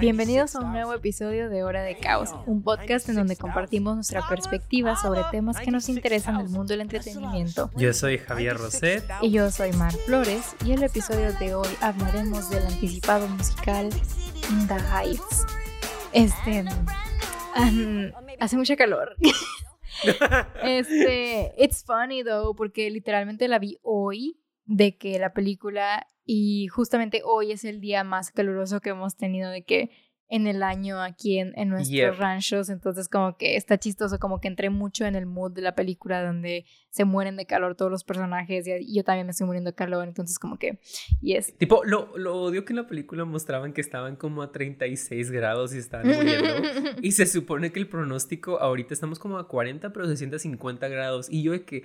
Bienvenidos a un nuevo episodio de Hora de Caos, un podcast en donde compartimos nuestra perspectiva sobre temas que nos interesan del mundo del entretenimiento. Yo soy Javier Roset. Y yo soy Mar Flores, y en el episodio de hoy hablaremos del anticipado musical In the Heights. Este. hace mucha calor. este. It's funny though, porque literalmente la vi hoy de que la película y justamente hoy es el día más caluroso que hemos tenido de que en el año aquí en, en nuestros ranchos, entonces como que está chistoso, como que entré mucho en el mood de la película donde se mueren de calor todos los personajes y yo también me estoy muriendo de calor, entonces como que, yes. Tipo, lo, lo odio que en la película mostraban que estaban como a 36 grados y estaban muriendo y se supone que el pronóstico ahorita estamos como a 40 pero se siente a 50 grados y yo de que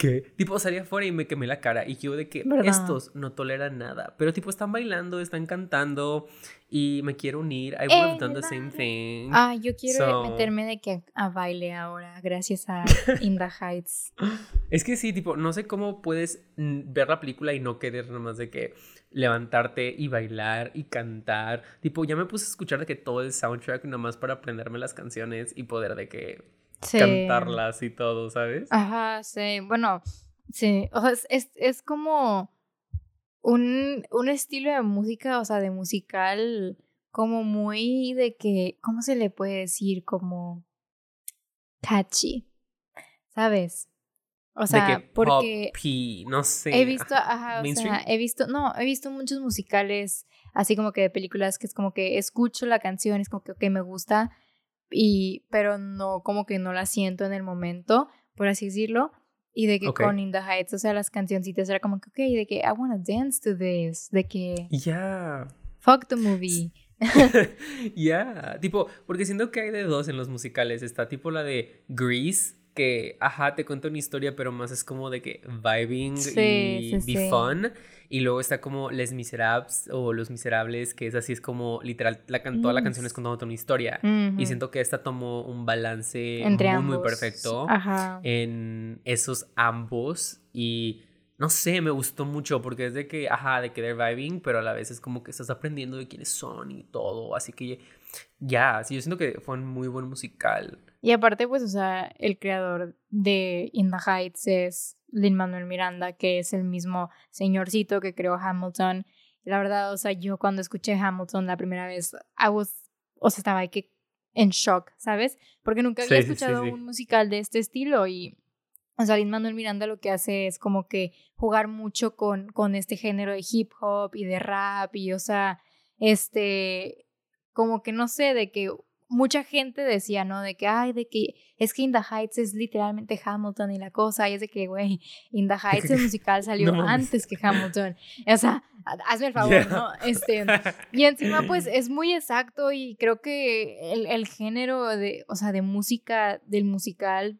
¿Qué? Tipo, salí afuera y me quemé la cara. Y yo de que estos no toleran nada. Pero tipo, están bailando, están cantando. Y me quiero unir. I would have done the same thing. Ah, yo quiero meterme de que a baile ahora. Gracias a In the Heights. Es que sí, tipo, no sé cómo puedes ver la película y no querer nomás de que levantarte y bailar y cantar. Tipo, ya me puse a escuchar de que todo el soundtrack nomás para aprenderme las canciones y poder de que cantarlas y todo, ¿sabes? Ajá, sí. Bueno, sí. O sea, es, es, como un, un estilo de música, o sea, de musical, como muy de que, ¿cómo se le puede decir? Como catchy, ¿sabes? O sea, porque no sé. He visto, ajá, o sea, he visto, no, he visto muchos musicales así como que de películas que es como que escucho la canción, es como que, me gusta, y pero no como que no la siento en el momento, por así decirlo. Y de que con In the Heights, o sea, las cancioncitas era como que, ok, de que I wanna dance to this, de que... Ya. Fuck the movie. Ya, tipo, porque siento que hay de dos en los musicales. Está tipo la de Grease, que, ajá, te cuento una historia, pero más es como de que vibing y be fun. Y luego está como Les Miserables o Los Miserables, que es así, es como literal, la toda la canción es contando una historia. Y siento que esta tomó un balance Entre muy, muy perfecto en esos ambos. Y no sé, me gustó mucho porque es de que, ajá, de que they're vibing, pero a la vez es como que estás aprendiendo de quiénes son y todo. Así que ya, sí, yo siento que fue un muy buen musical. Y aparte, pues, o sea, el creador de In the Heights es Lin Manuel Miranda, que es el mismo señorcito que creó Hamilton. la verdad, o sea, yo cuando escuché Hamilton la primera vez, I was, o sea, estaba que en shock, ¿sabes? Porque nunca había escuchado un musical de este estilo y, o sea, Lin Manuel Miranda lo que hace es como que jugar mucho con, con este género de hip hop y de rap y, o sea, este, como que no sé, de que mucha gente decía, ¿no? De que, ay, de que es que In the Heights es literalmente Hamilton y la cosa, y es de que, güey, In the Heights el musical salió antes que Hamilton. O sea, hazme el favor, ¿no? Este, y encima, pues, es muy exacto y creo que el, el, género de, o sea, de música, del musical,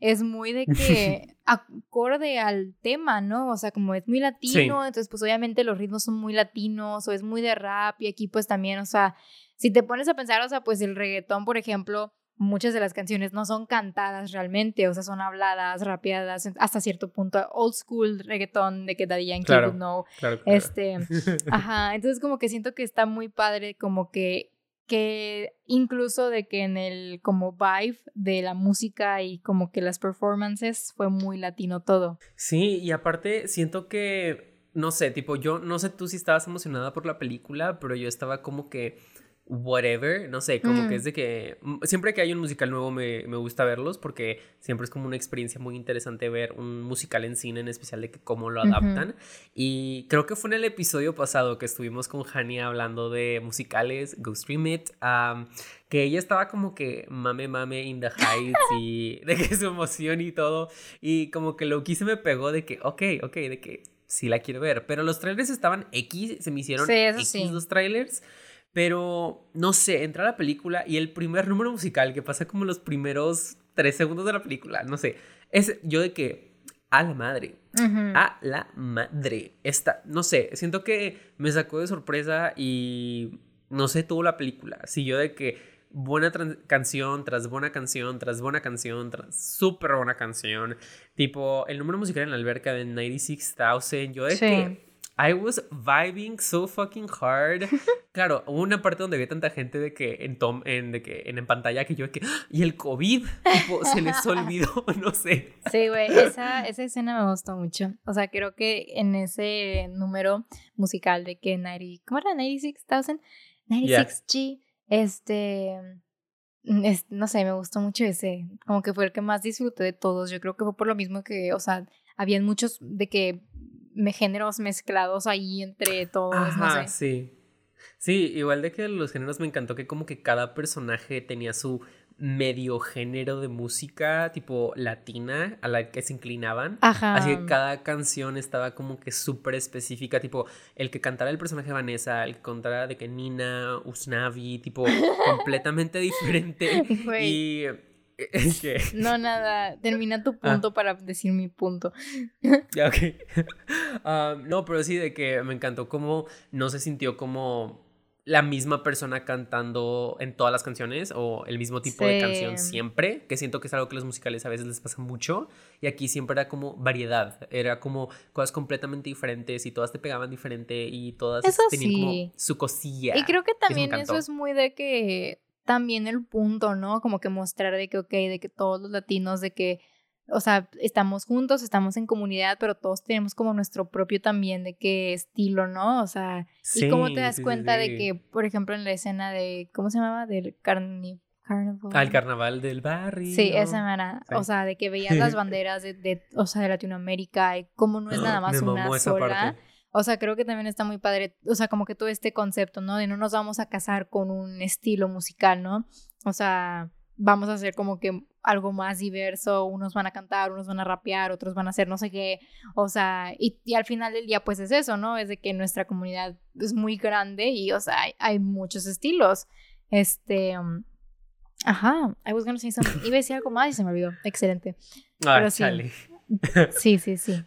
es muy de que acorde al tema, ¿no? O sea, como es muy latino, entonces, pues, obviamente los ritmos son muy latinos, o es muy de rap, y aquí, pues, también, o sea, si te pones a pensar, o sea, pues el reggaetón, por ejemplo, muchas de las canciones no son cantadas realmente, o sea, son habladas, rapeadas, hasta cierto punto, old school reggaetón de que Daddy Yankee claro, no. Claro, Este, ajá, entonces como que siento que está muy padre como que que incluso de que en el como vibe de la música y como que las performances fue muy latino todo. Sí, y aparte siento que no sé, tipo yo no sé tú si estabas emocionada por la película, pero yo estaba como que whatever, no sé, como que mm. es de que mm, siempre que hay un musical nuevo me, me, gusta verlos porque siempre es como una experiencia muy interesante ver un musical en cine, en especial de que cómo lo adaptan. Y creo que fue en el episodio pasado que estuvimos con Hania hablando de musicales, Go Stream It, que ella estaba como que mame mame in the heights y de que su emoción y todo. Y como que lo que se me pegó de que, ok, ok, de que sí la quiero ver. Pero los trailers estaban X, se me hicieron X los trailers. Pero, no sé, entra la película y el primer número musical que pasa como los primeros tres segundos de la película, no sé, es yo de que, a la madre, a la madre, esta, no sé, siento que me sacó de sorpresa y, no sé, tuvo la película, si yo de que buena canción tras buena canción tras buena canción tras súper buena canción, tipo, el número musical en la alberca de 96,000, yo de que I was vibing so fucking hard. Claro, hubo una parte donde había tanta gente de que en tom, en, de que en, pantalla que yo de que ¡Ah! y el COVID tipo, se les olvidó, no sé. Sí, güey, esa, esa escena me gustó mucho. O sea, creo que en ese número musical de que 90, ¿cómo era? 96,000 96G, este Mm, no sé, me gustó mucho ese, como que fue el que más disfruté de todos. Yo creo que fue por lo mismo que, o sea, habían muchos de que me géneros mezclados ahí entre todos, no sé. Sí. Sí, igual de que los géneros me encantó que como que cada personaje tenía su medio género de música tipo latina a la que se inclinaban. Ajá. Así que cada canción estaba como que súper específica, tipo el que cantara el personaje Vanessa, el que cantara de que Nina, Usnavi, tipo completamente diferente. y No, nada, termina tu ah. punto para decir mi punto. Ya, ok. Ah, no, pero sí, de que me encantó cómo no se sintió como la misma persona cantando en todas las canciones o el mismo tipo de canción siempre, que siento que es algo que los musicales a veces les pasa mucho y aquí siempre era como variedad, era como cosas completamente diferentes y todas te pegaban diferente y todas tenían como su cosilla. Y creo que también eso es muy de que también el punto, ¿no? Como que mostrar de que, ok, de que todos los latinos, de que o sea, estamos juntos, estamos en comunidad, pero todos tenemos como nuestro propio también de qué estilo, ¿no? O sea, y cómo te das cuenta de que, por ejemplo, en la escena de, ¿cómo se llamaba? Del carni carnaval. Al carnaval del barrio. Sí, esa semana, o sea, de que veías las banderas de, de, o sea, de Latinoamérica y como no es nada más una sola. O sea, creo que también está muy padre, o sea, como que todo este concepto, ¿no? De no nos vamos a casar con un estilo musical, ¿no? O sea, vamos a hacer como que algo más diverso, unos van a cantar, unos van a rapear, otros van a hacer no sé qué, o sea, y, al final del día pues es eso, ¿no? Es de que nuestra comunidad es muy grande y, o sea, hay, muchos estilos. Este, um, ajá, I was gonna say something, iba a decir algo más y se me olvidó, excelente. Ah, Pero sí. sí, sí, sí.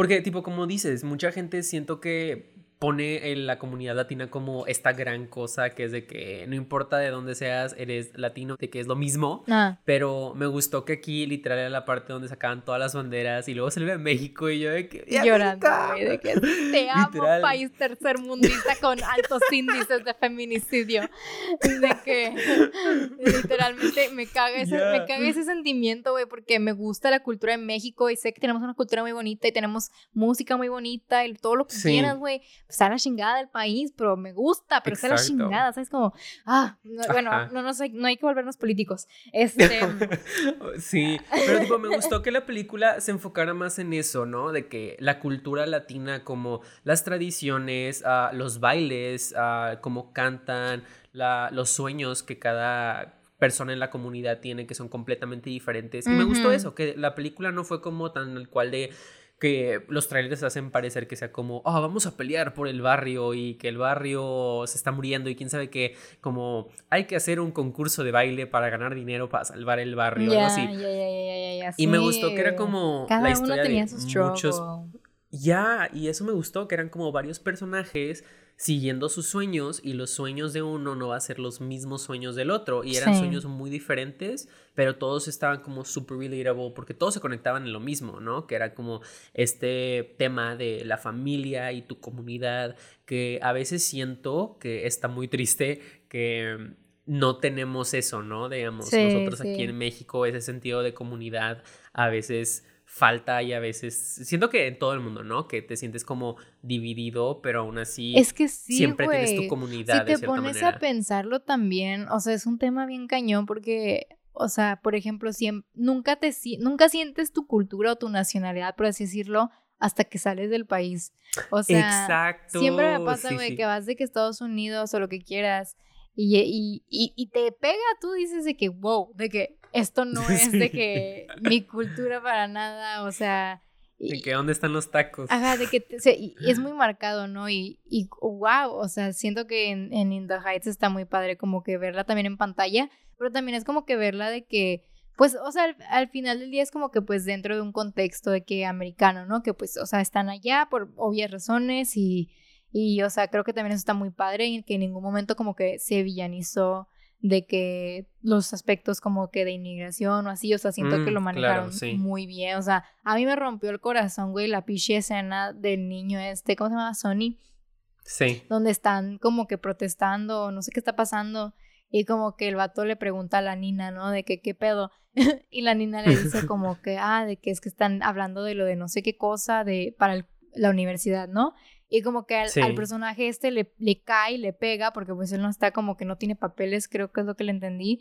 Porque, tipo, como dices, mucha gente siento que pone en la comunidad latina como esta gran cosa que es de que no importa de dónde seas, eres latino, de que es lo mismo. Ah. Pero me gustó que aquí literal era la parte donde sacaban todas las banderas y luego se ve a México y yo de que... Llorando, de que te amo, país tercermundista con altos índices de feminicidio. De que literalmente me caga ese, me caga ese sentimiento, güey, porque me gusta la cultura de México y sé que tenemos una cultura muy bonita y tenemos música muy bonita y todo lo que quieras, güey está la chingada del país, pero me gusta, pero está la chingada, ¿sabes? Como, ah, bueno, no, no, no hay que volvernos políticos. Este... sí, pero tipo, me gustó que la película se enfocara más en eso, ¿no? De que la cultura latina, como las tradiciones, uh, los bailes, uh, cómo cantan, la, los sueños que cada persona en la comunidad tiene que son completamente diferentes. Y me gustó eso, que la película no fue como tan el cual de que los trailers hacen parecer que sea como, oh, vamos a pelear por el barrio y que el barrio se está muriendo y quién sabe que como hay que hacer un concurso de baile para ganar dinero para salvar el barrio, algo así. y me gustó que era como la historia de muchos ya, y eso me gustó, que eran como varios personajes siguiendo sus sueños y los sueños de uno no va a ser los mismos sueños del otro y eran sueños muy diferentes, pero todos estaban como super relatable porque todos se conectaban en lo mismo, ¿no? Que era como este tema de la familia y tu comunidad que a veces siento que está muy triste que no tenemos eso, ¿no? Digamos, nosotros aquí en México ese sentido de comunidad a veces falta y a veces siento que en todo el mundo, ¿no? Que te sientes como dividido, pero aún así es que sí, siempre tienes tu comunidad. Si te pones a pensarlo también, o sea, es un tema bien cañón porque, o sea, por ejemplo, nunca te nunca sientes tu cultura o tu nacionalidad, por así decirlo, hasta que sales del país. O sea, Exacto. siempre me pasa, güey, que vas de que Estados Unidos o lo que quieras y, y, y, y te pega, tú dices de que, wow, de que esto no es de que mi cultura para nada, o sea... De que dónde están los tacos. Ajá, de que es muy marcado, ¿no? Y, y wow, o sea, siento que en, en In the Heights está muy padre como que verla también en pantalla, pero también es como que verla de que, pues, o sea, al, final del día es como que pues dentro de un contexto de que americano, ¿no? Que pues, o sea, están allá por obvias razones y, y o sea, creo que también eso está muy padre y que en ningún momento como que se villanizó de que los aspectos como que de inmigración o así, o sea, siento que Mm, lo claro, manejaron sí. muy bien, o sea, a mí me rompió el corazón, güey, la piche escena del niño este, ¿cómo se llama? Sony, Sí. donde están como que protestando, no sé qué está pasando, y como que el vato le pregunta a la nina, ¿no? De que qué pedo, y la nina le dice como que, ah, de que es que están hablando de lo de no sé qué cosa, de, para el- la universidad, ¿no? Y como que al, Sí. al personaje este le, le cae, le pega, porque pues él no está como que no tiene papeles, creo que es lo que le entendí.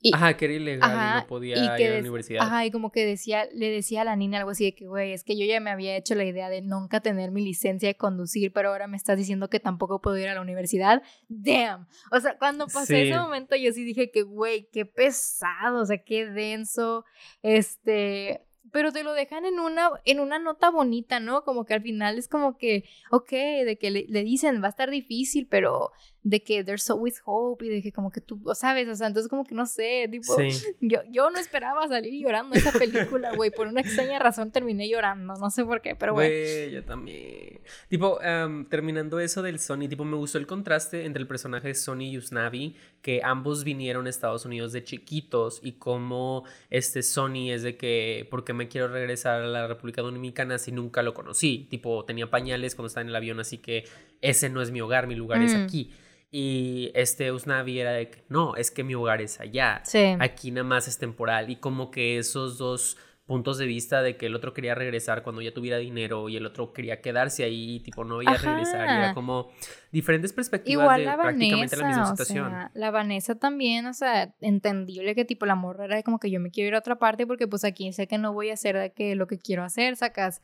Y, Ajá, que era ilegal y Ajá, no podía y ir a la universidad. Ajá, y como que decía, le decía a la niña algo así de que, güey, es que yo ya me había hecho la idea de nunca tener mi licencia de conducir, pero ahora me estás diciendo que tampoco puedo ir a la universidad. Damn. O sea, cuando pasó Sí. ese momento, yo sí dije que, güey, qué pesado, o sea, qué denso. Este. Pero te lo dejan en una, en una nota bonita, ¿no? Como que al final es como que, ok, de que le, le dicen, va a estar difícil, pero de que there's always hope y de que como que tú, ¿sabes? O sea, entonces como que no sé, tipo, Sí. yo, yo no esperaba salir llorando esa película, güey. Por una extraña razón terminé llorando. No sé por qué, pero bueno. Güey, yo también. Tipo, am, terminando eso del Sony, tipo, me gustó el contraste entre el personaje de Sony y Usnavi, que ambos vinieron a Estados Unidos de chiquitos y como este Sony es de que, ¿por qué me quiero regresar a la República Dominicana si nunca lo conocí? Tipo, tenía pañales cuando estaba en el avión, así que ese no es mi hogar, mi lugar es Mm. aquí. Y este Usnavi era de que, no, es que mi hogar es allá Sí. aquí nada más es temporal y como que esos dos puntos de vista de que el otro quería regresar cuando ya tuviera dinero y el otro quería quedarse ahí y tipo no veía Ajá. regresar y era como diferentes perspectivas Igual de la prácticamente la misma Vanessa, o situación. sea, la Vanessa también, o sea, entendible que tipo la morra era como que yo me quiero ir a otra parte porque pues aquí sé que no voy a hacer de que lo que quiero hacer, sacas.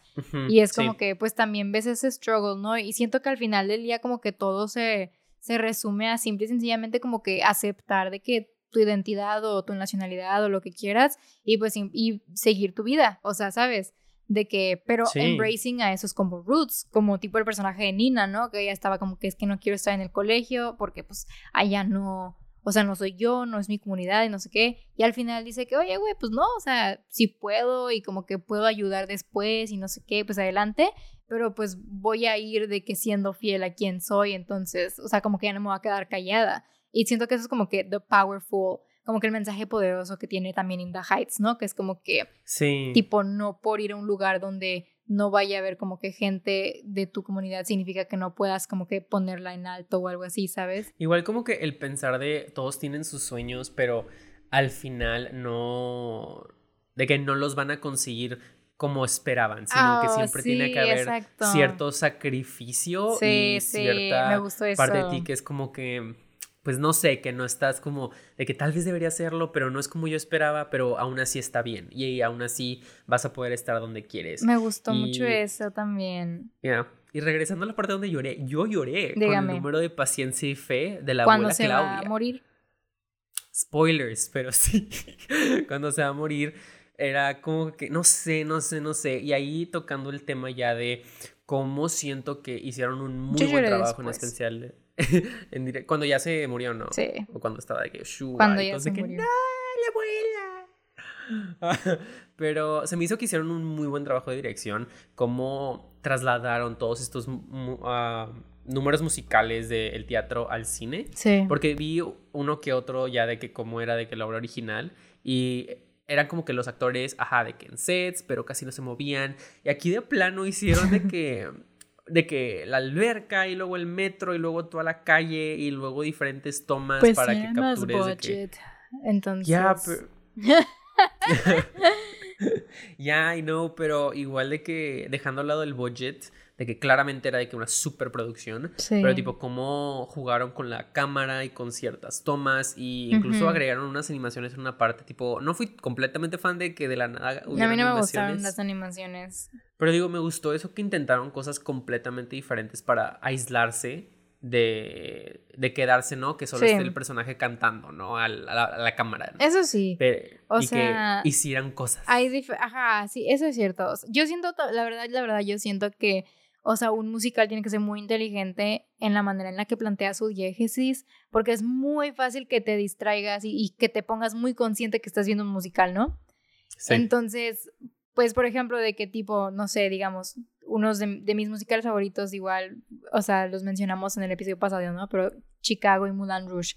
Y es sí. como que pues también ves ese struggle, ¿no? Y siento que al final del día como que todo se, se resume a simple y sencillamente como que aceptar de que tu identidad o tu nacionalidad o lo que quieras y pues y, y seguir tu vida, o sea, ¿sabes? De que, pero Sí. embracing a esos como roots, como tipo el personaje de Nina, ¿no? Que ella estaba como que es que no quiero estar en el colegio porque pues allá no, o sea, no soy yo, no es mi comunidad y no sé qué. Y al final dice que, oye, güey, pues no, o sea, si puedo y como que puedo ayudar después y no sé qué, pues adelante. Pero pues voy a ir de que siendo fiel a quien soy, entonces, o sea, como que ya no me voy a quedar callada. Y siento que eso es como que the powerful, como que el mensaje poderoso que tiene también In the Heights, ¿no? Que es como que, Sí. tipo, no por ir a un lugar donde no vaya a haber como que gente de tu comunidad significa que no puedas como que ponerla en alto o algo así, ¿sabes? Igual como que el pensar de todos tienen sus sueños, pero al final no de que no los van a conseguir como esperaban, sino que Ah, siempre tiene que haber exacto. cierto sacrificio Sí, y sí, cierta me gustó parte de ti que es como que pues no sé, que no estás como de que tal vez debería hacerlo, pero no es como yo esperaba, pero aún así está bien y aún así vas a poder estar donde quieres. Me gustó mucho Y- eso también. Ya. Y regresando a la parte donde lloré, yo lloré con el número de paciencia y fe de la abuela se Claudia. va a morir. Spoilers, pero sí. Cuando se va a morir, era como que, no sé, no sé, no sé. Y ahí tocando el tema ya de cómo siento que hicieron un muy Yo buen trabajo en especial. en cuando ya se murió, ¿no? Sí. O cuando estaba de que, "Shua", Cuando ya se que, murió. "No, la abuela! Pero se me hizo que hicieron un muy buen trabajo de dirección, cómo trasladaron todos estos ah, números musicales del teatro al cine. Sí. Porque vi uno que otro ya de que cómo era de que la obra original y eran como que los actores, ajá, de que en sets, pero casi no se movían. Y aquí de plano hicieron de que de que la alberca y luego el metro y luego toda la calle y luego diferentes tomas Pues para que captures de que. Entonces. ya, pero Ya, I know, pero igual de que dejando al lado el budget, de que claramente era de que una superproducción, Sí. pero tipo cómo jugaron con la cámara y con ciertas tomas y incluso agregaron unas animaciones en una parte, tipo, no fui completamente fan de que de la nada a mí no me gustaron las animaciones. pero digo, me gustó eso que intentaron cosas completamente diferentes para aislarse de, de quedarse, ¿no? Que solo Sí. esté el personaje cantando, ¿no? A la, a cámara, ¿no? Eso sí. O y sea, que hicieran cosas. Hay Ajá, sí, eso es cierto. O sea, Yo siento, to- la verdad, la verdad, yo siento que, o sea, un musical tiene que ser muy inteligente en la manera en la que plantea su diégesis, porque es muy fácil que te distraigas y, y que te pongas muy consciente que estás viendo un musical, ¿no? Sí. Entonces, pues, por ejemplo, de qué tipo, no sé, digamos, unos de, de mis musicales favoritos, igual, o sea, los mencionamos en el episodio pasado, ¿no? Pero Chicago y Moulin Rouge.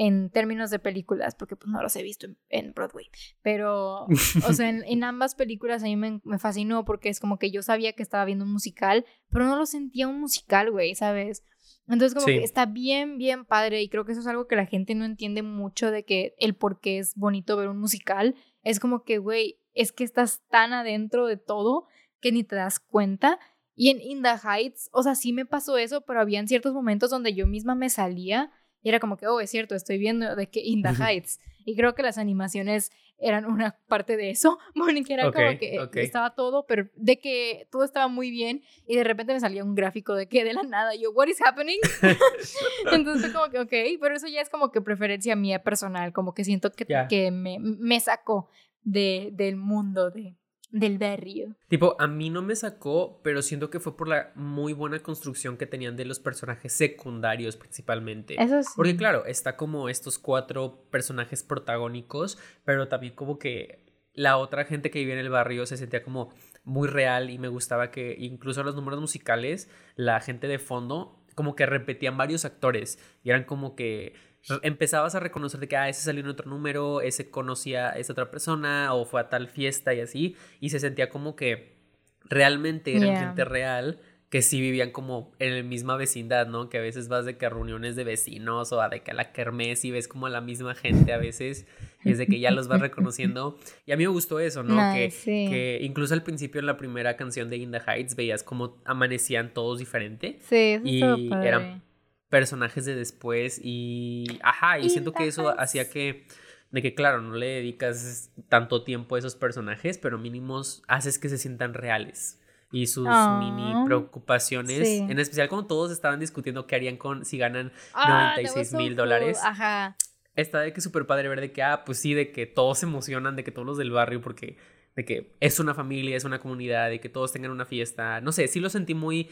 En términos de películas, porque pues no los he visto en, Broadway, pero, o sea, en, ambas películas a mí me, me, fascinó porque es como que yo sabía que estaba viendo un musical, pero no lo sentía un musical, güey, ¿sabes? Entonces como que está bien, bien padre y creo que eso es algo que la gente no entiende mucho de que el por qué es bonito ver un musical, es como que, güey, es que estás tan adentro de todo que ni te das cuenta. Y en In the Heights, o sea, sí me pasó eso, pero habían ciertos momentos donde yo misma me salía y era como que, oh, es cierto, estoy viendo de que In the Heights. Y creo que las animaciones eran una parte de eso. Mónica era como que estaba todo, pero de que todo estaba muy bien y de repente me salía un gráfico de que de la nada yo, what is happening? Entonces como que, ok, pero eso ya es como que preferencia mía personal, como que siento que, que me, me sacó de, del mundo de, del barrio. Tipo, a mí no me sacó, pero siento que fue por la muy buena construcción que tenían de los personajes secundarios principalmente. Eso sí. Porque claro, está como estos cuatro personajes protagónicos, pero también como que la otra gente que vivía en el barrio se sentía como muy real y me gustaba que incluso los números musicales, la gente de fondo como que repetían varios actores y eran como que empezabas a reconocer de que, ah, ese salió en otro número, ese conocía a esa otra persona o fue a tal fiesta y así, y se sentía como que realmente eran gente real que sí vivían como en la misma vecindad, ¿no? Que a veces vas de que a reuniones de vecinos o a de que a la kermés y ves como a la misma gente a veces, y es de que ya los vas reconociendo. Y a mí me gustó eso, ¿no? que, que, incluso al principio en la primera canción de In the Heights veías como amanecían todos diferente. Sí, eso y eran personajes de después y ajá, y siento que eso hacía que de que claro, no le dedicas tanto tiempo a esos personajes, pero mínimos haces que se sientan reales y sus mini preocupaciones, en especial cuando todos estaban discutiendo qué harían con si ganan 96 mil dólares. Ajá. Está de que súper padre ver de que, ah, pues sí, de que todos se emocionan, de que todos los del barrio, porque de que es una familia, es una comunidad, de que todos tengan una fiesta. No sé, sí lo sentí muy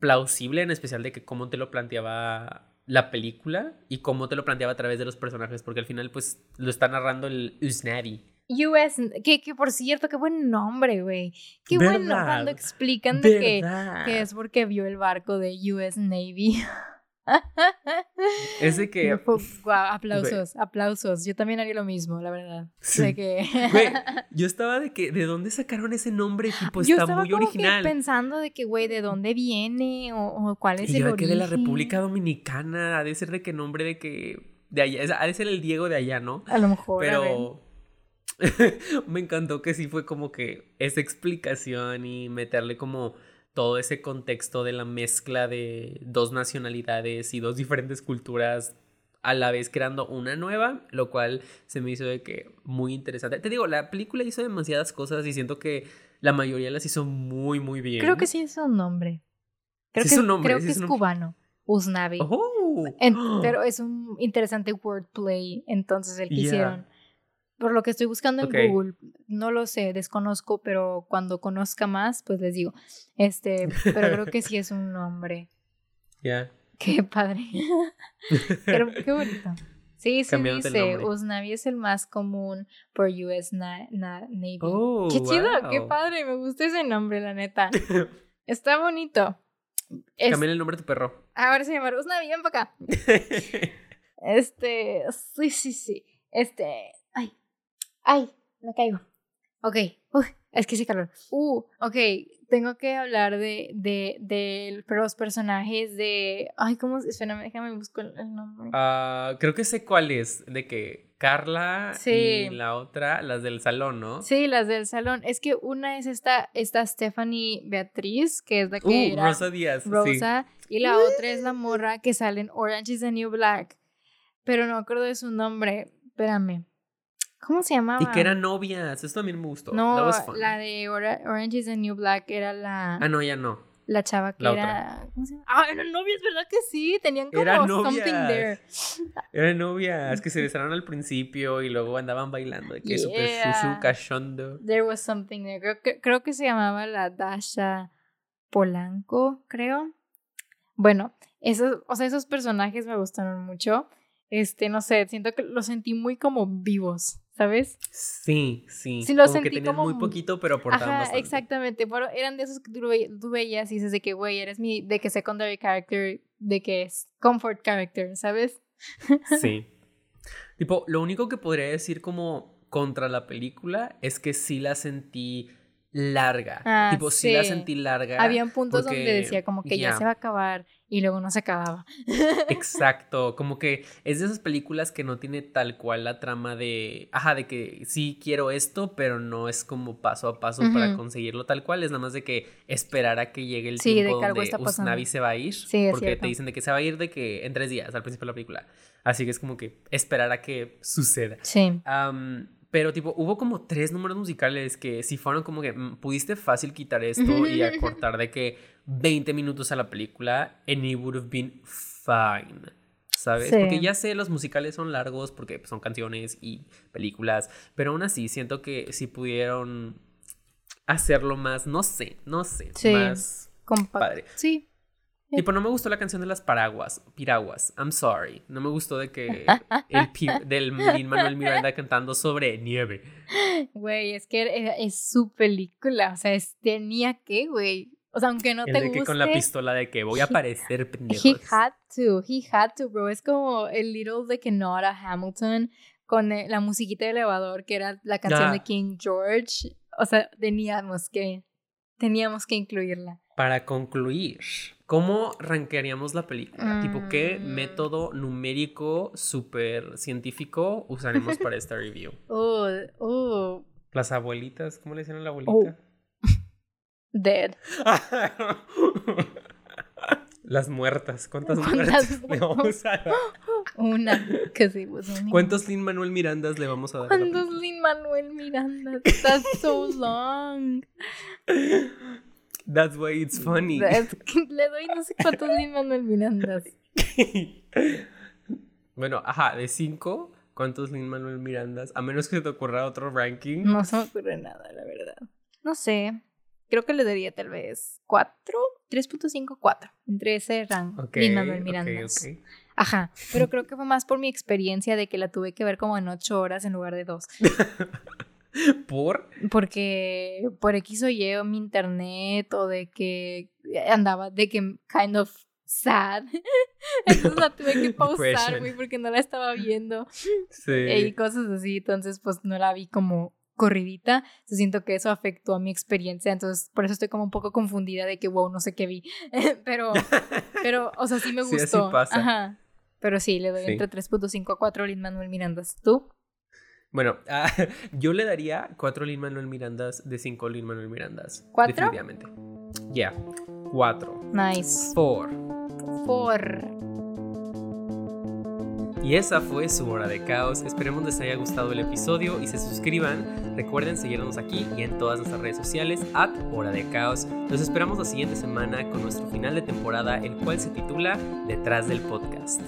plausible, en especial de que cómo te lo planteaba la película y cómo te lo planteaba a través de los personajes, porque al final pues lo está narrando el Usnavi. US, que, que por cierto, qué buen nombre, güey. Qué bueno cuando explican de que, que es porque vio el barco de US Navy. Ese que. aplausos, aplausos. Yo también haría lo mismo, la verdad. Sí. que... yo estaba de que, ¿de dónde sacaron ese nombre? Tipo, está muy original. pensando de que, güey, ¿de dónde viene? O, cuál es el origen. que de la República Dominicana. Ha de ser de qué nombre de que. De allá. Ha de ser el Diego de allá, ¿no? A lo mejor. Pero. me encantó que sí fue como que esa explicación y meterle como todo ese contexto de la mezcla de dos nacionalidades y dos diferentes culturas a la vez creando una nueva, lo cual se me hizo de que muy interesante. Te digo, la película hizo demasiadas cosas y siento que la mayoría las hizo muy, muy bien. Creo que sí es un nombre. Creo que, es, nombre, creo que es, cubano. Usnavi. Oh. pero es un interesante wordplay, entonces el que hicieron por lo que estoy buscando en Google, no lo sé, desconozco, pero cuando conozca más, pues les digo. Este, pero creo que sí es un nombre. Ya. Qué padre. pero qué bonito. Sí, sí dice, Usnavi es el más común por US Navy. Oh, qué chido, qué padre, me gusta ese nombre, la neta. Está bonito. Es... el nombre de tu perro. Ahora se llama Usnavi, ven para acá. este, sí, sí, sí. Este, ay, me caigo. Ok, es que sí, calor. Uh, ok, tengo que hablar de, de, de los personajes de... Ay, ¿cómo? Espérame, déjame buscar el nombre. Ah, creo que sé cuál es, de que Carla y la otra, las del salón, ¿no? Sí, las del salón. Es que una es esta, esta Stephanie Beatriz, que es la que uh, Rosa Díaz. Rosa, y la otra es la morra que sale en Orange is the New Black. Pero no me acuerdo de su nombre. Espérame. ¿Cómo se llamaba? Y que eran novias, eso también me gustó. No, la de Orange is the New Black era la... Ah, no, ya no. La chava que era... ¿Cómo se llama? Ah, eran novias, ¿verdad que sí? Tenían como eran something there. Eran novias, que se besaron al principio y luego andaban bailando. De que yeah. shushu, cachondo. There was something there. Creo que, creo que se llamaba la Dasha Polanco, creo. Bueno, esos, o sea, esos personajes me gustaron mucho. Este, no sé, siento que los sentí muy como vivos. ¿Sabes? Sí, sí. Sí, lo como sentí que tenían muy poquito, pero aportaban Ajá, exactamente. Pero eran de esos que tú, veías y dices de que, güey, eres mi, de que secondary character, de que es comfort character, ¿sabes? Sí. Tipo, lo único que podría decir como contra la película es que sí la sentí larga. Ah, tipo, sí. la sentí larga. Habían puntos porque, donde decía como que ya. se va a acabar y luego no se acababa. Exacto, como que es de esas películas que no tiene tal cual la trama de, ajá, de que sí quiero esto, pero no es como paso a paso para conseguirlo tal cual, es nada más de que esperar a que llegue el Sí, de tiempo algo donde está. Usnavi se va a ir, Sí, es porque cierto. te dicen de que se va a ir de que en tres días al principio de la película, así que es como que esperar a que suceda. Sí. Pero tipo, hubo como tres números musicales que si fueron como que mm, pudiste fácil quitar esto y acortar de que 20 minutos a la película and it would have been fine. ¿Sabes? Sí. Porque ya sé, los musicales son largos porque pues, son canciones y películas, pero aún así siento que si pudieron hacerlo más, no sé, no sé, Sí. más Compa- padre. Sí. Tipo, no me gustó la canción de las paraguas, piraguas. I'm sorry. No me gustó de que el del Lin Manuel Miranda cantando sobre nieve. Güey, es que era- es su película. O sea, es, tenía que, güey. O sea, aunque no el te de guste. que con la pistola de que voy a aparecer He pendejos. had to, he had to, bro. Es como el little de que no era Hamilton con eh, la musiquita de elevador que era la canción Ah. de King George. O sea, teníamos que, teníamos que incluirla. Para concluir, ¿cómo rankearíamos la película? Tipo, ¿qué Mm. método numérico súper científico usaremos para esta review? Oh, oh, Las abuelitas, ¿cómo le decían a la abuelita? Oh. dead. Las muertas, ¿cuántas ¿Cuántas muertas le vamos a dar? Una, que sí, pues una. ¿Cuántos Lin Manuel Mirandas le vamos a dar? ¿Cuántos? Lin Manuel Miranda? That's so long. That's why it's funny. Le doy no sé cuántos Lin Manuel Mirandas. bueno, ajá, de cinco, ¿cuántos Lin Manuel Mirandas? A menos que te ocurra otro ranking. No se me ocurre nada, la verdad. No sé. Creo que le daría tal vez 4, 3.5, 4. Entre ese rango. Ok, Lin Manuel Miranda. ok. Ajá. Pero creo que fue más por mi experiencia de que la tuve que ver como en 8 horas en lugar de 2. ¿Por? Porque por X o Y o mi internet o de que andaba de que kind of sad. Entonces la tuve que pausar, güey, porque no la estaba viendo. Sí. y cosas así, entonces pues no la vi como corridita, Entonces, siento que eso afectó a mi experiencia, entonces por eso estoy como un poco confundida de que wow, no sé qué vi, pero, pero, o sea, sí me Sí, así gustó, pasa. ajá, pero sí, le doy Sí. entre 3.5 a 4 Lin Manuel Mirandas, ¿tú? Bueno, ah, yo le daría cuatro Lin Manuel Mirandas de cinco Lin Manuel Mirandas. ¿Cuatro? Definitivamente. Ya. Cuatro. Nice, Four. por Y esa fue su hora de caos. Esperemos les haya gustado el episodio y se suscriban. Recuerden seguirnos aquí y en todas nuestras redes sociales at hora de caos. Los esperamos la siguiente semana con nuestro final de temporada, el cual se titula Detrás del podcast.